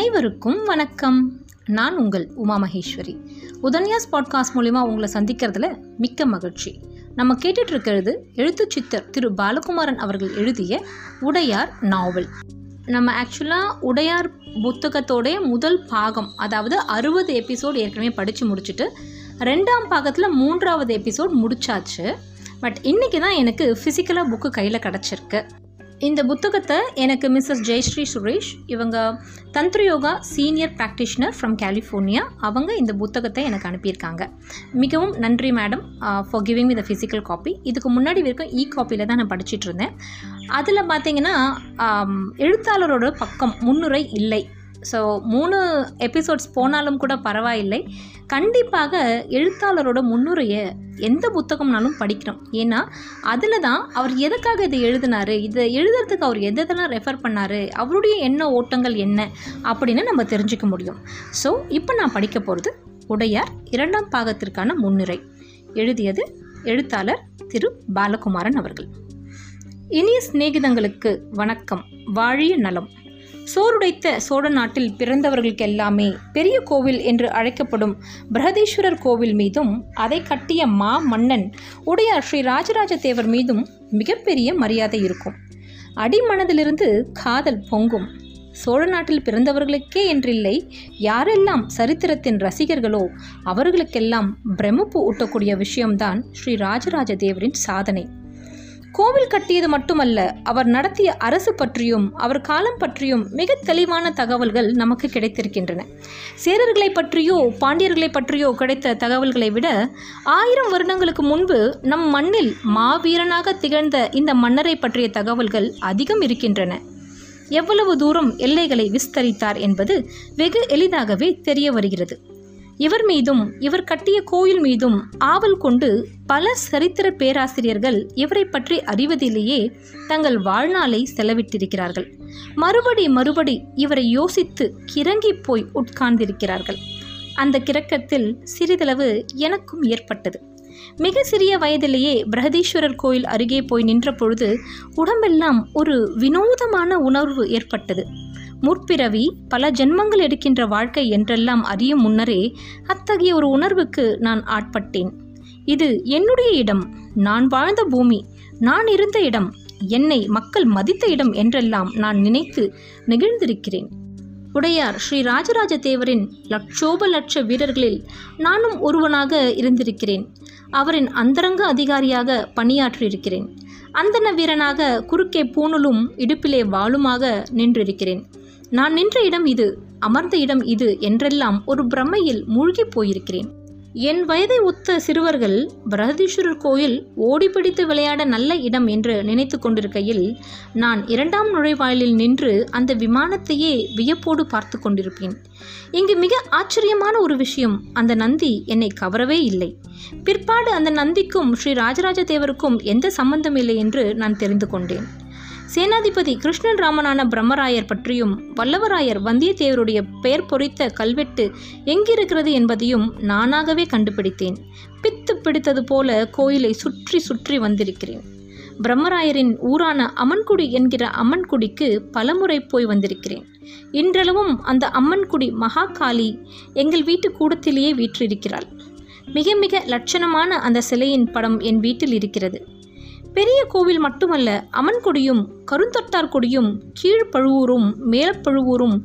அனைவருக்கும் வணக்கம். நான் உங்கள் உமா மகேஸ்வரி. உதன்யாஸ் பாட்காஸ்ட் மூலிமா உங்களை சந்திக்கிறதுல மிக்க மகிழ்ச்சி. நம்ம கேட்டுட்டு இருக்கிறது எழுத்து சித்தர் திரு பாலகுமாரன் அவர்கள் எழுதிய உடையார் நாவல். நம்ம ஆக்சுவலாக உடையார் புத்தகத்தோடைய முதல் பாகம் அதாவது அறுபது எபிசோடு ஏற்கனவே படித்து முடிச்சுட்டு ரெண்டாம் பாகத்தில் மூன்றாவது எபிசோட் முடிச்சாச்சு. பட் இன்றைக்கி தான் எனக்கு ஃபிசிக்கலாக புக்கு கையில் கிடச்சிருக்கு. இந்த புத்தகத்தை எனக்கு மிஸ்ஸஸ் ஜெயஸ்ரீ சுரேஷ் இவங்க Tantra Yoga senior practitioner from California அவங்க இந்த புத்தகத்தை எனக்கு அனுப்பியிருக்காங்க. மிகவும் நன்றி madam for giving the physical copy இதுக்கு முன்னாடி வரைக்கும் இ காப்பியில் தான் நான் படிச்சுட்டு இருந்தேன். அதில் பார்த்தீங்கன்னா um, எழுத்தாளரோட பக்கம் முன்னுரை இல்லை. ஸோ மூணு எபிசோட்ஸ் போனாலும் கூட பரவாயில்லை. கண்டிப்பாக எழுத்தாளரோட முன்னுரையை எந்த புத்தகம்னாலும் படிக்கிறோம். ஏன்னா அதில் தான் அவர் எதுக்காக இதை எழுதினாரு? இதை எழுதுறதுக்கு அவர் எதெல்லாம் ரெஃபர் பண்ணாரு? அவருடைய எண்ண ஓட்டங்கள் என்ன? அப்படின்னு நம்ம தெரிஞ்சுக்க முடியும். ஸோ இப்போ நான் படிக்க போகிறது உடையார் இரண்டாம் பாகத்திற்கான முன்னுரை. எழுதியது எழுத்தாளர் திரு பாலகுமாரன் அவர்கள். இனிய சிநேகிதங்களுக்கு வணக்கம். வாழிய நலம். சோருடைத்த சோழ நாட்டில் பிறந்தவர்களுக்கெல்லாமே பெரிய கோவில் என்று அழைக்கப்படும் பிரகதீஸ்வரர் கோவில் மீதும் அதை கட்டிய மா மன்னன் உடையார் ஸ்ரீ ராஜராஜ தேவர் மீதும் மிகப்பெரிய மரியாதை இருக்கும். அடிமனதிலிருந்து காதல் பொங்கும். சோழ நாட்டில் பிறந்தவர்களுக்கே என்றில்லை யாரெல்லாம் சரித்திரத்தின் ரசிகர்களோ அவர்களுக்கெல்லாம் பிரமிப்பு ஊட்டக்கூடிய விஷயம்தான் ஸ்ரீ ராஜராஜ தேவரின் சாதனை. கோவில் கட்டியது மட்டுமல்ல அவர் நடத்திய அரசு பற்றியும் அவர் காலம் பற்றியும் மிக தெளிவான தகவல்கள் நமக்கு கிடைத்திருக்கின்றன. சேரர்களை பற்றியோ பாண்டியர்களை பற்றியோ கிடைத்த தகவல்களை விட ஆயிரம் வருடங்களுக்கு முன்பு நம் மண்ணில் மாவீரனாக திகழ்ந்த இந்த மன்னரை பற்றிய தகவல்கள் அதிகம் இருக்கின்றன. எவ்வளவு தூரம் எல்லைகளை விஸ்தரித்தார் என்பது வெகு எளிதாகவே தெரிய வருகிறது. இவர் மீதும் இவர் கட்டிய கோயில் மீதும் ஆவல் கொண்டு பல சரித்திர பேராசிரியர்கள் இவரை பற்றி அறிவதிலேயே தங்கள் வாழ்நாளை செலவிட்டிருக்கிறார்கள். மறுபடி மறுபடி இவரை யோசித்து கிறங்கி போய் உட்கார்ந்திருக்கிறார்கள். அந்த கிரக்கத்தில் சிறிதளவு எனக்கும் ஏற்பட்டது. மிக சிறிய வயதிலேயே பிரகதீஸ்வரர் கோயில் அருகே போய் நின்ற பொழுது உடம்பெல்லாம் ஒரு வினோதமான உணர்வு ஏற்பட்டது. முற்பிறவி பல ஜென்மங்கள் எடுக்கின்ற வாழ்க்கை என்றெல்லாம் அறியும் முன்னரே அத்தகைய ஒரு உணர்வுக்கு நான் ஆட்பட்டேன். இது என்னுடைய இடம். நான் வாழ்ந்த பூமி. நான் இருந்த இடம். என்னை மக்கள் மதித்த இடம் என்றெல்லாம் நான் நினைத்து நெகிழ்ந்திருக்கிறேன். உடையார் ஸ்ரீ ராஜராஜ தேவரின் லட்சோப லட்ச வீரர்களில் நானும் ஒருவனாக இருந்திருக்கிறேன். அவரின் அந்தரங்க அதிகாரியாக பணியாற்றியிருக்கிறேன். அந்தன வீரனாக குறுக்கே பூணூலும் இடுப்பிலே வாளுமாக நின்றிருக்கிறேன். நான் நின்ற இடம் இது அமர்ந்த இடம் இது என்றெல்லாம் ஒரு பிரமையில் மூழ்கிப் போயிருக்கிறேன். என் வயதை ஒத்த சிறுவர்கள் பிரகதீஸ்வரர் கோயில் ஓடிப்பிடித்து விளையாட நல்ல இடம் என்று நினைத்து கொண்டிருக்கையில் நான் இரண்டாம் நுழைவாயிலில் நின்று அந்த விமானத்தையே வியப்போடு பார்த்து கொண்டிருப்பேன். இங்கு மிக ஆச்சரியமான ஒரு விஷயம் அந்த நந்தி என்னை கவரவே இல்லை. பிற்பாடு அந்த நந்திக்கும் ஸ்ரீ ராஜராஜ தேவருக்கும் எந்த சம்பந்தம் இல்லை என்று நான் தெரிந்து கொண்டேன். சேனாதிபதி கிருஷ்ணன் ராமனான பிரம்மராயர் பற்றியும் வல்லவராயர் வந்தியத்தேவருடைய பெயர் பொறித்த கல்வெட்டு எங்கிருக்கிறது என்பதையும் நானாகவே கண்டுபிடித்தேன். பித்து பிடித்தது போல கோயிலை சுற்றி சுற்றி வந்திருக்கிறேன். பிரம்மராயரின் ஊரான அம்மன்குடி என்கிற அம்மன்குடிக்கு பலமுறை போய் வந்திருக்கிறேன். இன்றளவும் அந்த அம்மன்குடி மகாகாளி எங்கள் வீட்டு கூடத்திலேயே வீற்றிருக்கிறாள். மிக மிக லட்சணமான அந்த சிலையின் படம் என் வீட்டில் இருக்கிறது. பெரிய கோவில் மட்டுமல்ல அமன்குடியும் கருந்தொட்டார் கொடியும் கீழ்ப்பழுவூரும் மேலப்பழுவூரும்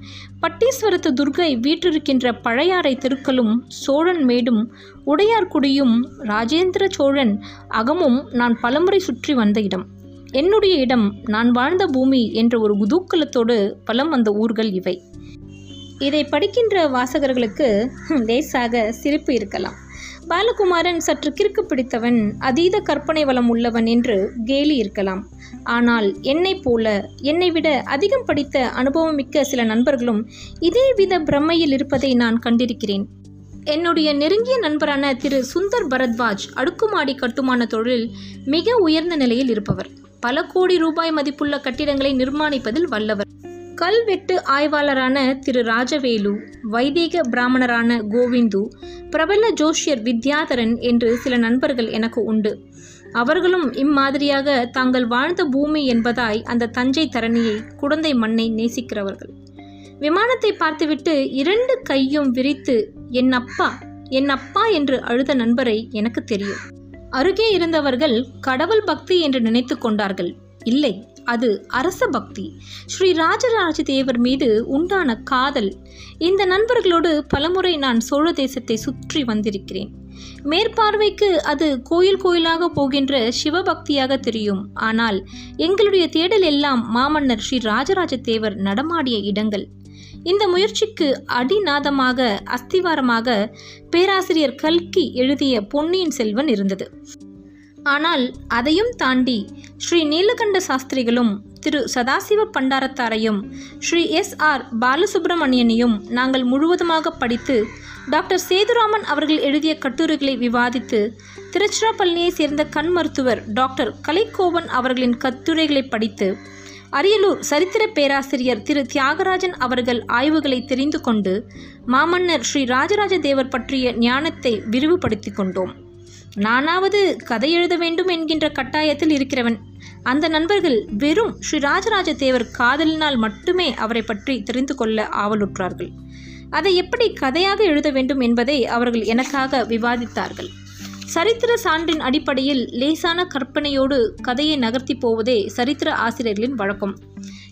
பட்டீஸ்வரத்து துர்கை வீற்றிருக்கின்ற பழையாறை தெருக்களும் சோழன் மேடும் உடையார்குடியும் ராஜேந்திர சோழன் அகமும் நான் பலமுறை சுற்றி வந்த இடம். என்னுடைய இடம் நான் வாழ்ந்த பூமி என்ற ஒரு குதூக்கலத்தோடு பலம் வந்த ஊர்கள் இவை. இதை படிக்கின்ற வாசகர்களுக்கு லேசாக சிரிப்பு இருக்கலாம். பாலகுமாரன் சற்று கிறுக்கு பிடித்தவன் அதீத கற்பனை வளம் உள்ளவன் என்று கேலி இருக்கலாம். ஆனால் என்னைப் போல என்னை விட அதிகம் படித்த அனுபவமிக்க சில நண்பர்களும் இதே வித பிரம்மையில் இருப்பதை நான் கண்டிருக்கிறேன். என்னுடைய நெருங்கிய நண்பரான திரு சுந்தர் பரத்வாஜ் அடுக்குமாடி கட்டுமான தொழிலில் மிக உயர்ந்த நிலையில் இருப்பவர். பல கோடி ரூபாய் மதிப்புள்ள கட்டிடங்களை நிர்மாணிப்பதில் வல்லவர். கல்வெட்டு ஆய்வாளரான திரு ராஜவேலு வைதீக பிராமணரான கோவிந்து பிரபல ஜோஷியர் வித்யாதரன் என்று சில நண்பர்கள் எனக்கு உண்டு. அவர்களும் இம்மாதிரியாக தாங்கள் வாழ்ந்த பூமி என்பதாய் அந்த தஞ்சை தரணியை குடந்தை மண்ணை நேசிக்கிறவர்கள். விமானத்தை பார்த்துவிட்டு இரண்டு கையும் விரித்து என் அப்பா என் அப்பா என்று அழுத நண்பரை எனக்கு தெரியும். அருகே இருந்தவர்கள் கடவுள் பக்தி என்று நினைத்து கொண்டார்கள். இல்லை அது அரச பக்தி. ஸ்ரீ ராஜராஜ தேவர் மீது உண்டான காதல். இந்த நண்பர்களோடு பலமுறை நான் சோழ தேசத்தை சுற்றி வந்திருக்கிறேன். மேற்பார்வைக்கு அது கோயில் கோயிலாக போகின்ற சிவபக்தியாக தெரியும். ஆனால் எங்களுடைய தேடல் எல்லாம் மாமன்னர் ஸ்ரீ ராஜராஜ தேவர் நடமாடிய இடங்கள். இந்த முயற்சிக்கு அடிநாதமாக அஸ்திவாரமாக பேராசிரியர் கல்கி எழுதிய பொன்னியின் செல்வன் இருந்தது. ஆனால் அதையும் தாண்டி ஸ்ரீ நீலகண்ட சாஸ்திரிகளும் திரு சதாசிவ பண்டாரத்தாரையும் ஸ்ரீ எஸ் ஆர் பாலசுப்ரமணியனையும் நாங்கள் முழுவதுமாக படித்து டாக்டர் சேதுராமன் அவர்கள் எழுதிய கட்டுரைகளை விவாதித்து திருச்சிராப்பள்ளியை சேர்ந்த கண் மருத்துவர் டாக்டர் கலைக்கோவன் அவர்களின் கட்டுரைகளை படித்து அரியலூர் சரித்திர பேராசிரியர் திரு தியாகராஜன் அவர்கள் ஆய்வுகளை தெரிந்து கொண்டு மாமன்னர் ஸ்ரீ ராஜராஜ தேவர் பற்றிய ஞானத்தை விரிவுபடுத்தி கொண்டோம். நானாவது கதை எழுத வேண்டும் என்கின்ற கட்டாயத்தில் இருக்கிறவன். அந்த நண்பர்கள் வெறும் ஸ்ரீ ராஜராஜ தேவர் காதலினால் மட்டுமே அவரை பற்றி தெரிந்து கொள்ள ஆவலுற்றார்கள். அதை எப்படி கதையாக எழுத வேண்டும் என்பதை அவர்கள் எனக்காக விவாதித்தார்கள். சரித்திர சான்றின் அடிப்படையில் லேசான கற்பனையோடு கதையை நகர்த்தி போவதே சரித்திர ஆசிரியர்களின் வழக்கம்.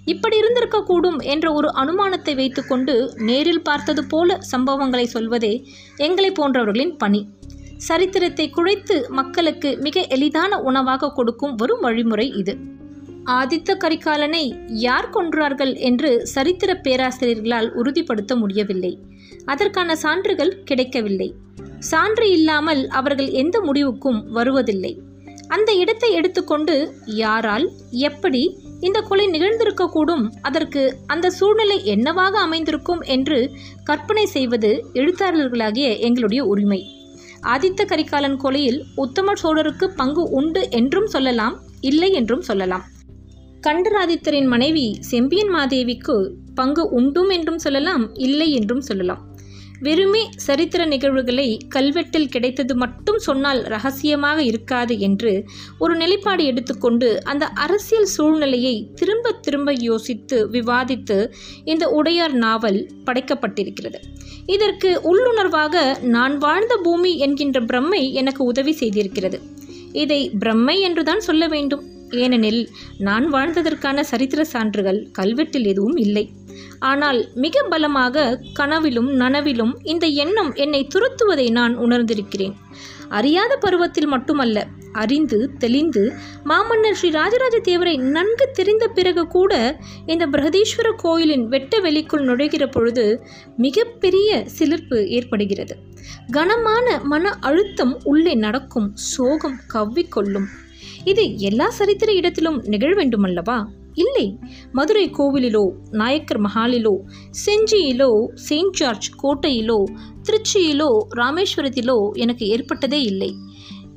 இப்படி இருந்திருக்கக்கூடும் என்ற ஒரு அனுமானத்தை வைத்துக்கொண்டு நேரில் பார்த்தது போல சம்பவங்களை சொல்வதே எங்களை போன்றவர்களின் பணி. சரித்திரத்தை குழைத்து மக்களுக்கு மிக எளிதான உணவாக கொடுக்கும் ஒரு வழிமுறை இது. ஆதித்த கரிகாலனை யார் கொன்றார்கள் என்று சரித்திர பேராசிரியர்களால் உறுதிப்படுத்த முடியவில்லை. அதற்கான சான்றுகள் கிடைக்கவில்லை. சான்று இல்லாமல் அவர்கள் எந்த முடிவுக்கும் வருவதில்லை. அந்த இடத்தை எடுத்துக்கொண்டு யாரால் எப்படி இந்த கொலை நிகழ்ந்திருக்கக்கூடும் அதற்கு அந்த சூழ்நிலை என்னவாக அமைந்திருக்கும் என்று கற்பனை செய்வது எழுத்தாளர்களாகிய எங்களுடைய உரிமை. ஆதித்த கரிகாலன் கொலையில் உத்தம சோழருக்கு பங்கு உண்டு என்றும் சொல்லலாம் இல்லை என்றும் சொல்லலாம். கண்டராதித்தரின் மனைவி செம்பியன் மாதேவிக்கு பங்கு உண்டும் என்றும் சொல்லலாம் இல்லை என்றும் சொல்லலாம். வெறுமே சரித்திர நிகழ்வுகளை கல்வெட்டில் கிடைத்தது மட்டும் சொன்னால் ரகசியமாக இருக்காது என்று ஒரு நிலைப்பாடு எடுத்துக்கொண்டு அந்த அரசியல் சூழ்நிலையை திரும்ப திரும்ப யோசித்து விவாதித்து இந்த உடையார் நாவல் படைக்கப்பட்டிருக்கிறது. இதற்கு உள்ளுணர்வாக நான் வாழ்ந்த பூமி என்கின்ற பிரம்மை எனக்கு உதவி செய்திருக்கிறது. இதை பிரம்மை என்றுதான் சொல்ல வேண்டும். ஏனெனில் நான் வாழ்ந்ததற்கான சரித்திர சான்றுகள் கல்வெட்டில் எதுவும் இல்லை. ஆனால் மிக பலமாக கனவிலும் நனவிலும் இந்த எண்ணம் என்னை துரத்துவதை நான் உணர்ந்திருக்கிறேன். அறியாத பருவத்தில் மட்டுமல்ல அறிந்து தெளிந்து மாமன்னர் ஸ்ரீ ராஜராஜ தேவரை நன்கு தெரிந்த பிறகு கூட இந்த பிரகதீஸ்வர கோயிலின் வெட்ட வெளிக்குள் நுழைகிற பொழுது மிகப்பெரிய சிலிர்ப்பு ஏற்படுகிறது. கனமான மன அழுத்தம் உள்ளே நடக்கும் சோகம் கவ்விக்கொள்ளும். இது எல்லா சரித்திர இடத்திலும் நிகழ வேண்டுமல்லவா? இல்லை. மதுரை கோவிலிலோ நாயக்கர் மஹாலிலோ செஞ்சியிலோ செயின்ட் ஜார்ஜ் கோட்டையிலோ திருச்சியிலோ ராமேஸ்வரத்திலோ எனக்கு ஏற்பட்டதே இல்லை.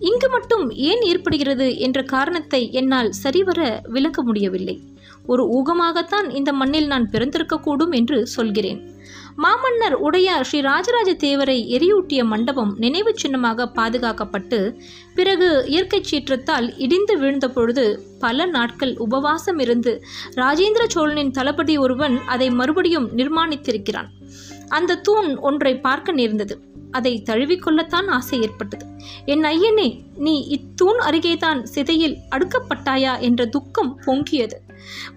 இங்கு மட்டும் ஏன் ஏற்படுகிறது என்ற காரணத்தை என்னால் சரிவர விளக்க முடியவில்லை. ஒரு ஊகமாகத்தான் இந்த மண்ணில் நான் பிறந்திருக்கக்கூடும் என்று சொல்கிறேன். மாமன்னர் உடையார் ஸ்ரீ ராஜராஜ தேவரை எரியூட்டிய மண்டபம் நினைவு சின்னமாக பாதுகாக்கப்பட்டு பிறகு இயற்கை சீற்றத்தால் இடிந்து விழுந்த பொழுது பல நாட்கள் உபவாசம் இருந்து ராஜேந்திர சோழனின் தளபதி ஒருவன் அதை மறுபடியும் நிர்மாணித்திருக்கிறான். அந்த தூண் ஒன்றை பார்க்க நேர்ந்தது. அதை தழுவிக்கொள்ளத்தான் ஆசை ஏற்பட்டது. என் ஐயனே நீ இத்தூண் அருகேதான் சிதையில் அடுக்கப்பட்டாயா? என்ற துக்கம் பொங்கியது.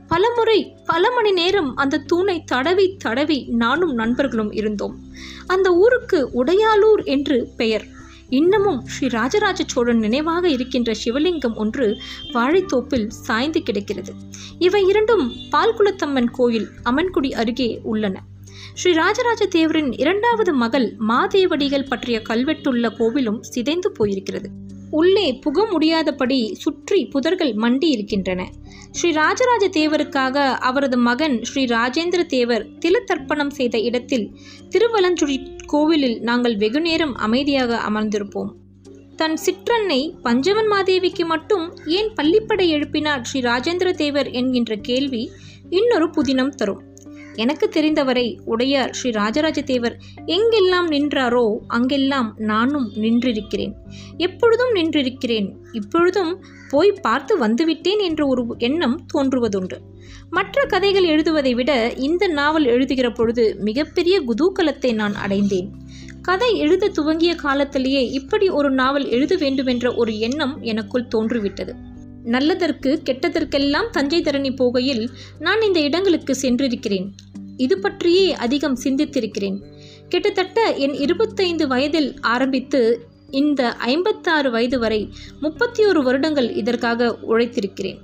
பலமுறை பல மணி நேரம் அந்த தூணை தடவி தடவி நானும் நண்பர்களும் இருந்தோம். அந்த ஊருக்கு உடையாலூர் என்று பெயர். இன்னமும் ஸ்ரீ ராஜராஜ சோழன் நினைவாக இருக்கின்ற சிவலிங்கம் ஒன்று வாழைத்தோப்பில் சாய்ந்து கிடக்கிறது. இவை இரண்டும் பால்குளத்தம்மன் கோயில் அம்மன்குடி அருகே உள்ளன. ஸ்ரீ ராஜராஜ தேவரின் இரண்டாவது மகள் மாதேவடிகள் பற்றிய கல்வெட்டுள்ள கோவிலும் சிதைந்து போயிருக்கிறது. உள்ளே புக முடியாதபடி சுற்றி புதர்கள் மண்டி இருக்கின்றன ஸ்ரீ ராஜராஜ தேவருக்காக அவரது மகன் ஸ்ரீ ராஜேந்திர தேவர் திலத்தர்ப்பணம் செய்த இடத்தில் திருவலஞ்சுழி கோவிலில் நாங்கள் வெகுநேரம் அமைதியாக அமர்ந்திருப்போம். தன் சிற்றன்னை பஞ்சவன் மாதேவிக்கு மட்டும் ஏன் பள்ளிப்படை எழுப்பினார் ஸ்ரீ ராஜேந்திர தேவர் என்கின்ற கேள்வி இன்னொரு புதினம் தரும். எனக்கு தெரிந்தவரை உடையார் ஸ்ரீ ராஜராஜ தேவர் எங்கெல்லாம் நின்றாரோ அங்கெல்லாம் நானும் நின்றிருக்கிறேன். எப்பொழுதும் நின்றிருக்கிறேன். இப்பொழுதும் போய் பார்த்து வந்துவிட்டேன் என்ற ஒரு எண்ணம் தோன்றுவதுண்டு. மற்ற கதைகள் எழுதுவதை விட இந்த நாவல் எழுதுகிற பொழுது மிகப்பெரிய குதூகலத்தை நான் அடைந்தேன். கதை எழுத துவங்கிய காலத்திலேயே இப்படி ஒரு நாவல் எழுத வேண்டுமென்ற ஒரு எண்ணம் எனக்குள் தோன்றிவிட்டது. நல்லதற்கு கெட்டதற்கெல்லாம் தஞ்சை தரணி போகையில் நான் இந்த இடங்களுக்கு சென்றிருக்கிறேன். இது பற்றியே அதிகம் சிந்தித்திருக்கிறேன். கிட்டத்தட்ட என் இருபத்தைந்து வயதில் ஆரம்பித்து இந்த ஐம்பத்தாறு வயது வரை முப்பத்தி ஒரு வருடங்கள் இதற்காக உழைத்திருக்கிறேன்.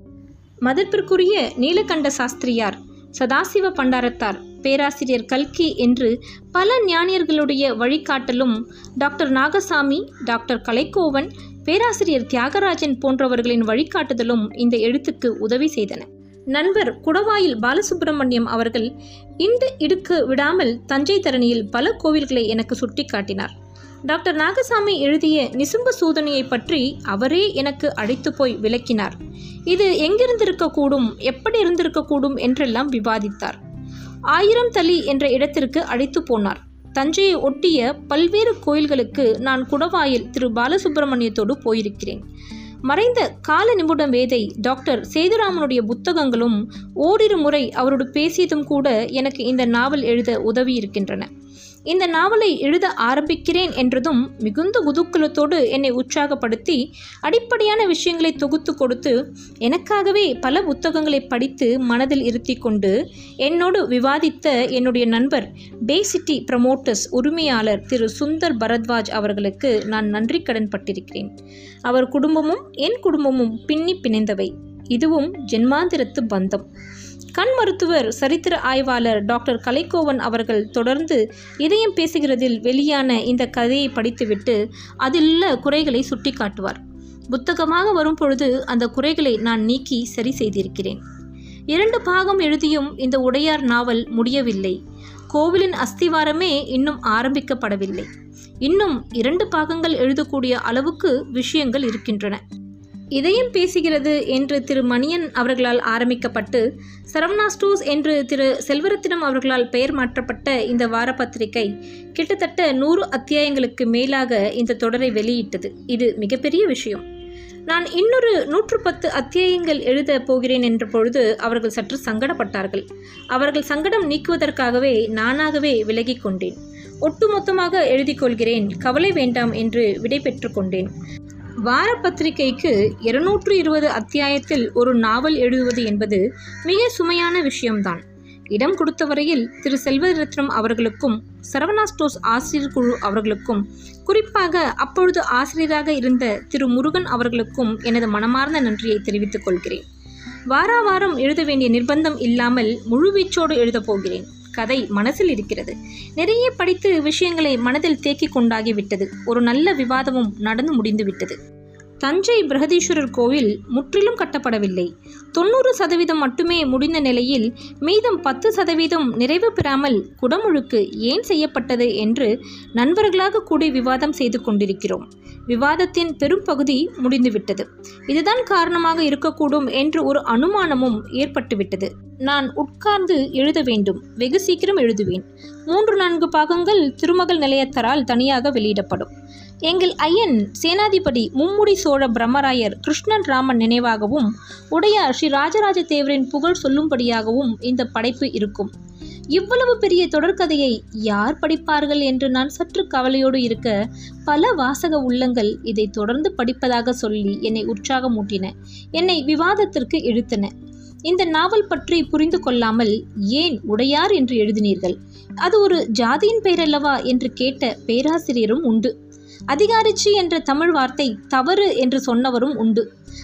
மதத்திற்குரிய நீலகண்ட சாஸ்திரியார் சதாசிவ பண்டாரத்தார் பேராசிரியர் கல்கி என்று பல ஞானியர்களுடைய வழிகாட்டலும் டாக்டர் நாகசாமி டாக்டர் கலைக்கோவன் பேராசிரியர் தியாகராஜன் போன்றவர்களின் வழிகாட்டுதலும் இந்த எழுத்துக்கு உதவி செய்தன. நண்பர் குடவாயில் பாலசுப்பிரமணியம் அவர்கள் இண்டு இடுக்கு விடாமல் தஞ்சை தரணியில் பல கோவில்களை எனக்கு சுட்டிக்காட்டினார். டாக்டர் நாகசாமி எழுதிய நிசும்ப சூதனையை பற்றி அவரே எனக்கு அழைத்து போய் விளக்கினார். இது எங்கிருந்திருக்கக்கூடும் எப்படி இருந்திருக்கக்கூடும் என்றெல்லாம் விவாதித்தார். ஆயிரம் தலி என்ற இடத்திற்கு அழைத்து போனார். தஞ்சையை ஒட்டிய பல்வேறு கோயில்களுக்கு நான் குடவாயில் திரு பாலசுப்பிரமணியத்தோடு போயிருக்கிறேன். மறைந்த கால நிபுண வேதை டாக்டர் சேதுராமனுடைய புத்தகங்களும் ஓரிரு முறை அவரோடு பேசியதும் கூட எனக்கு இந்த நாவல் எழுத உதவி இருக்கின்றன இந்த நாவலை எழுத ஆரம்பிக்கிறேன் என்றதும் மிகுந்த குதூக்கலத்தோடு என்னை உற்சாகப்படுத்தி அடிப்படையான விஷயங்களை தொகுத்து கொடுத்து எனக்காகவே பல புத்தகங்களை படித்து மனதில் இருத்தி கொண்டு என்னோடு விவாதித்த என்னுடைய நண்பர் பேசிட்டி ப்ரமோட்டர்ஸ் உரிமையாளர் திரு சுந்தர் பரத்வாஜ் அவர்களுக்கு நான் நன்றி கடன் பட்டிருக்கிறேன். அவர் குடும்பமும் என் குடும்பமும் பின்னி பிணைந்தவை. இதுவும் ஜென்மாந்திரத்து பந்தம். கண் மருத்துவர் சரித்திர ஆய்வாளர் டாக்டர் கலைக்கோவன் அவர்கள் தொடர்ந்து இதயம் பேசுகிறதில் வெளியான இந்த கதையை படித்துவிட்டு அதிலுள்ள குறைகளை சுட்டிக்காட்டுவார். புத்தகமாக வரும் பொழுது அந்த குறைகளை நான் நீக்கி சரி செய்திருக்கிறேன். இரண்டு பாகம் எழுதியும் இந்த உடையார் நாவல் முடியவில்லை. கோவிலின் அஸ்திவாரமே இன்னும் ஆரம்பிக்கப்படவில்லை. இன்னும் இரண்டு பாகங்கள் எழுதக்கூடிய அளவுக்கு விஷயங்கள் இருக்கின்றன. இதயம் பேசுகிறது என்று திரு மணியன் அவர்களால் ஆரம்பிக்கப்பட்டு சரவணா ஸ்டோர்ஸ் என்று திரு செல்வரத்தினம் அவர்களால் பெயர் மாற்றப்பட்ட இந்த வார பத்திரிகை கிட்டத்தட்ட நூறு அத்தியாயங்களுக்கு மேலாக இந்த தொடரை வெளியிட்டது. இது மிகப்பெரிய விஷயம். நான் இன்னொரு நூற்று பத்து அத்தியாயங்கள் எழுத போகிறேன் என்ற பொழுது அவர்கள் சற்று சங்கடப்பட்டார்கள். அவர்கள் சங்கடம் நீக்குவதற்காகவே நானாகவே விலகிக் கொண்டேன். ஒட்டுமொத்தமாக எழுதிக் கொள்கிறேன். கவலை வேண்டாம் என்று விடை பெற்று கொண்டேன். வார பத்திரிகைக்கு இருநூற்று இருபது அத்தியாயத்தில் ஒரு நாவல் எழுதுவது என்பது மிக சுமையான விஷயம்தான். இடம் கொடுத்த வரையில் திரு. செல்வரத்னம் அவர்களுக்கும் சரவணா ஸ்டோர்ஸ் ஆசிரியர் குழு அவர்களுக்கும் குறிப்பாக அப்பொழுது ஆசிரியராக இருந்த திரு. முருகன் அவர்களுக்கும் எனது மனமார்ந்த நன்றியை தெரிவித்துக் கொள்கிறேன். வாரா வாரம் எழுத வேண்டிய நிர்பந்தம் இல்லாமல் முழுவீச்சோடு எழுதப் போகிறேன். கதை மனசில் இருக்கிறது. நிறைய படித்து விஷயங்களை மனதில் தேக்கிக் கொண்டாகிவிட்டது. ஒரு நல்ல விவாதமும் நடந்து முடிந்துவிட்டது. தஞ்சை பிரகதீஸ்வரர் கோவில் முற்றிலும் கட்டப்படவில்லை. தொண்ணூறு சதவீதம் மட்டுமே முடிந்த நிலையில் மீதம் பத்து சதவீதம் நிறைவு பெறாமல் குடமுழுக்கு ஏன் செய்யப்பட்டது என்று நண்பர்களாக கூடி விவாதம் செய்து கொண்டிருக்கிறோம். விவாதத்தின் பெரும் பகுதி முடிந்துவிட்டது. இதுதான் காரணமாக இருக்கக்கூடும் என்று ஒரு அனுமானமும் ஏற்பட்டுவிட்டது. நான் உட்கார்ந்து எழுத வேண்டும். வெகு சீக்கிரம் எழுதுவேன். மூன்று நான்கு பாகங்கள் திருமகள் நிலையத்தரால் தனியாக வெளியிடப்படும். எங்கள் ஐயன் சேனாதிபதி மும்முடி சோழ பிரம்மராயர் கிருஷ்ணன் ராமன் நினைவாகவும் உடையார் ஸ்ரீ ராஜராஜ தேவரின் புகழ் சொல்லும்படியாகவும் இந்த படைப்பு இருக்கும். இவ்வளவு பெரிய தொடர்கதையை யார் படிப்பார்கள் என்று நான் சற்று கவலையோடு இருக்க பல வாசக உள்ளங்கள் இதை தொடர்ந்து படிப்பதாக சொல்லி என்னை உற்சாகமூட்டின என்னை விவாதத்திற்கு இழுத்தன. இந்த நாவல் பற்றி புரிந்து கொள்ளாமல் ஏன் உடையார் என்று எழுதினீர்கள்? அது ஒரு ஜாதியின் பெயரல்லவா என்று கேட்ட பேராசிரியரும் உண்டு. அதிகாரிச்சி என்ற தமிழ் வார்த்தை தவறு என்று சொன்னவரும் உண்டு.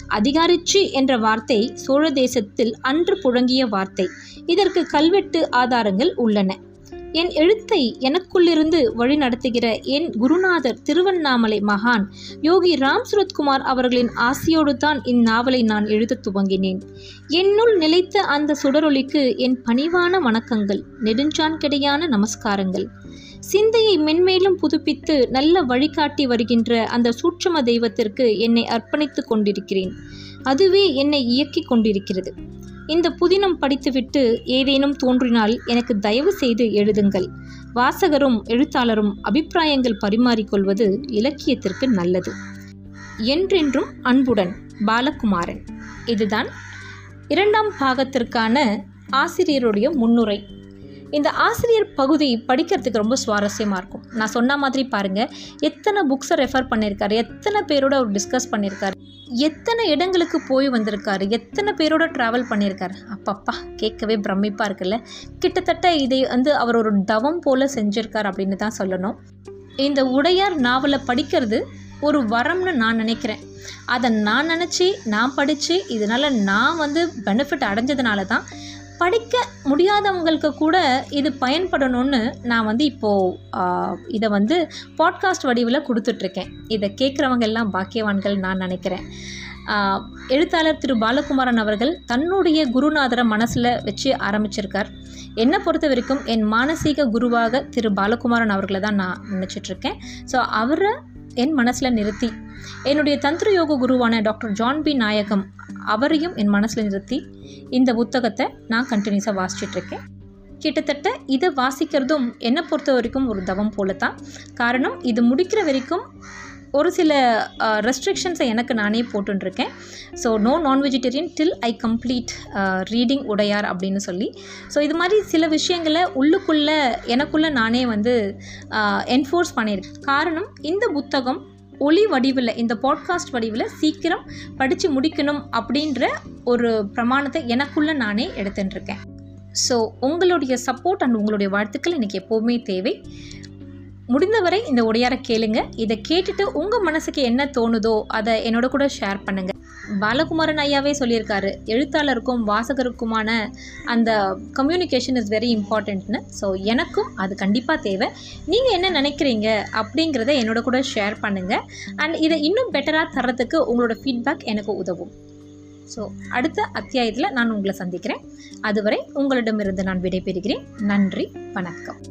அதிகாரிச்சி என்ற வார்த்தை சோழ தேசத்தில் அன்று புழங்கிய வார்த்தை. இதற்கு கல்வெட்டு ஆதாரங்கள் உள்ளன. என் எழுத்தை எனக்குள்ளிருந்து வழிநடத்துகிற என் குருநாதர் திருவண்ணாமலை மகான் யோகி ராம் சுரத்குமார் அவர்களின் ஆசையோடு தான் இந்நாவலை நான் எழுதத் துவங்கினேன். என்னுள் நிலைத்த அந்த சுடரொளிக்கு என் பணிவான வணக்கங்கள் நெடுஞ்சான் கிடையான நமஸ்காரங்கள். சிந்தையை மென்மேலும் புதுப்பித்து நல்ல வழிகாட்டி வருகின்ற அந்த சூட்சம தெய்வத்திற்கு என்னை அர்ப்பணித்துக் கொண்டிருக்கிறேன். அதுவே என்னை இயக்கிக் கொண்டிருக்கிறது. இந்த புதினம் படித்துவிட்டு ஏதேனும் தோன்றினால் எனக்கு தயவு செய்து எழுதுங்கள். வாசகரும் எழுத்தாளரும் அபிப்பிராயங்கள் பரிமாறிக்கொள்வது இலக்கியத்திற்கு நல்லது. என்றென்றும் அன்புடன் பாலகுமாரன். இதுதான் இரண்டாம் பாகத்திற்கான ஆசிரியருடைய முன்னுரை. இந்த ஆசிரியர் பகுதி படிக்கிறதுக்கு ரொம்ப சுவாரஸ்யமாக இருக்கும். நான் சொன்ன மாதிரி பாருங்கள் எத்தனை புக்ஸை ரெஃபர் பண்ணியிருக்காரு எத்தனை பேரோட அவர் டிஸ்கஸ் பண்ணியிருக்காரு எத்தனை இடங்களுக்கு போய் வந்திருக்காரு எத்தனை பேரோட ட்ராவல் பண்ணியிருக்காரு அப்பப்பா கேட்கவே பிரமிப்பாக இருக்குல்ல. கிட்டத்தட்ட இதை வந்து அவர் ஒரு தவம் போல் செஞ்சுருக்கார் அப்படின்னு தான் சொல்லணும். இந்த உடையார் நாவலை படிக்கிறது ஒரு வரம்னு நான் நினைக்கிறேன். அதை நான் நினச்சி நான் படித்து இதனால் நான் வந்து பெனிஃபிட் அடைஞ்சதுனால தான் படிக்க முடியாதவங்களுக்கு கூட இது பயன்படணும்னு நான் வந்து இப்போது இதை வந்து பாட்காஸ்ட் வடிவில் கொடுத்துட்ருக்கேன். இதை கேட்குறவங்க எல்லாம் பாக்கியவான்கள் நான் நினைக்கிறேன். எழுத்தாளர் திரு பாலகுமாரன் அவர்கள் தன்னுடைய குருநாதரை மனசில் வச்சு ஆரம்பிச்சிருக்கார். என்னை பொறுத்த வரைக்கும் என் மானசீக குருவாக திரு பாலகுமாரன் அவர்களை தான் நான் நினச்சிட்ருக்கேன். ஸோ அவரை என் மனசில் நிறுத்தி. என்னுடைய தந்திர யோக குருவான டாக்டர் ஜான் பி. நாயகம் அவரையும் என் மனசில் நிறுத்தி இந்த புத்தகத்தை நான் கண்டினியூஸாக வாசிச்சிட்ருக்கேன். கிட்டத்தட்ட இதை வாசிக்கிறதும் என்னை பொறுத்த வரைக்கும் ஒரு தவம் போல தான் காரணம் இது முடிக்கிற வரைக்கும் ஒரு சில ரெஸ்ட்ரிக்ஷன்ஸை எனக்கு நானே போட்டுருக்கேன் so no non vegetarian till I complete reading Udaiyar அப்படின்னு சொல்லி. ஸோ இது மாதிரி சில விஷயங்களை உள்ளுக்குள்ளே எனக்குள்ளே நானே வந்து என்ஃபோர்ஸ் பண்ணியிருக்கேன். காரணம் இந்த புத்தகம் ஒளி வடிவில் இந்த பாட்காஸ்ட் வடிவில் சீக்கிரம் படித்து முடிக்கணும் அப்படின்ற ஒரு பிரமாணத்தை எனக்குள்ளே நானே எடுத்துட்டுருக்கேன் ஸோ உங்களுடைய சப்போர்ட் அண்ட் உங்களுடைய வாழ்த்துக்கள் எனக்கு எப்போவுமே தேவை. முடிந்தவரை இந்த உடையார கேளுங்க. இதை கேட்டுட்டு உங்கள் மனசுக்கு என்ன தோணுதோ அதை என்னோட கூட ஷேர் பண்ணுங்கள் பாலகுமாரன் ஐயாவே சொல்லியிருக்காரு எழுத்தாளருக்கும் வாசகருக்குமான அந்த கம்யூனிகேஷன் இஸ் வெரி இம்பார்ட்டண்ட்னு ஸோ எனக்கும் அது கண்டிப்பாக தேவை. நீங்கள் என்ன நினைக்கிறீங்க அப்படிங்கிறத என்னோட கூட ஷேர் பண்ணுங்கள் அண்ட் இதை இன்னும் பெட்டராக தர்றதுக்கு உங்களோட ஃபீட்பேக் எனக்கு உதவும். ஸோ அடுத்த அத்தியாயத்தில் நான் உங்களை சந்திக்கிறேன். அதுவரை உங்களிடமிருந்து நான் விடைபெறுகிறேன். நன்றி வணக்கம்.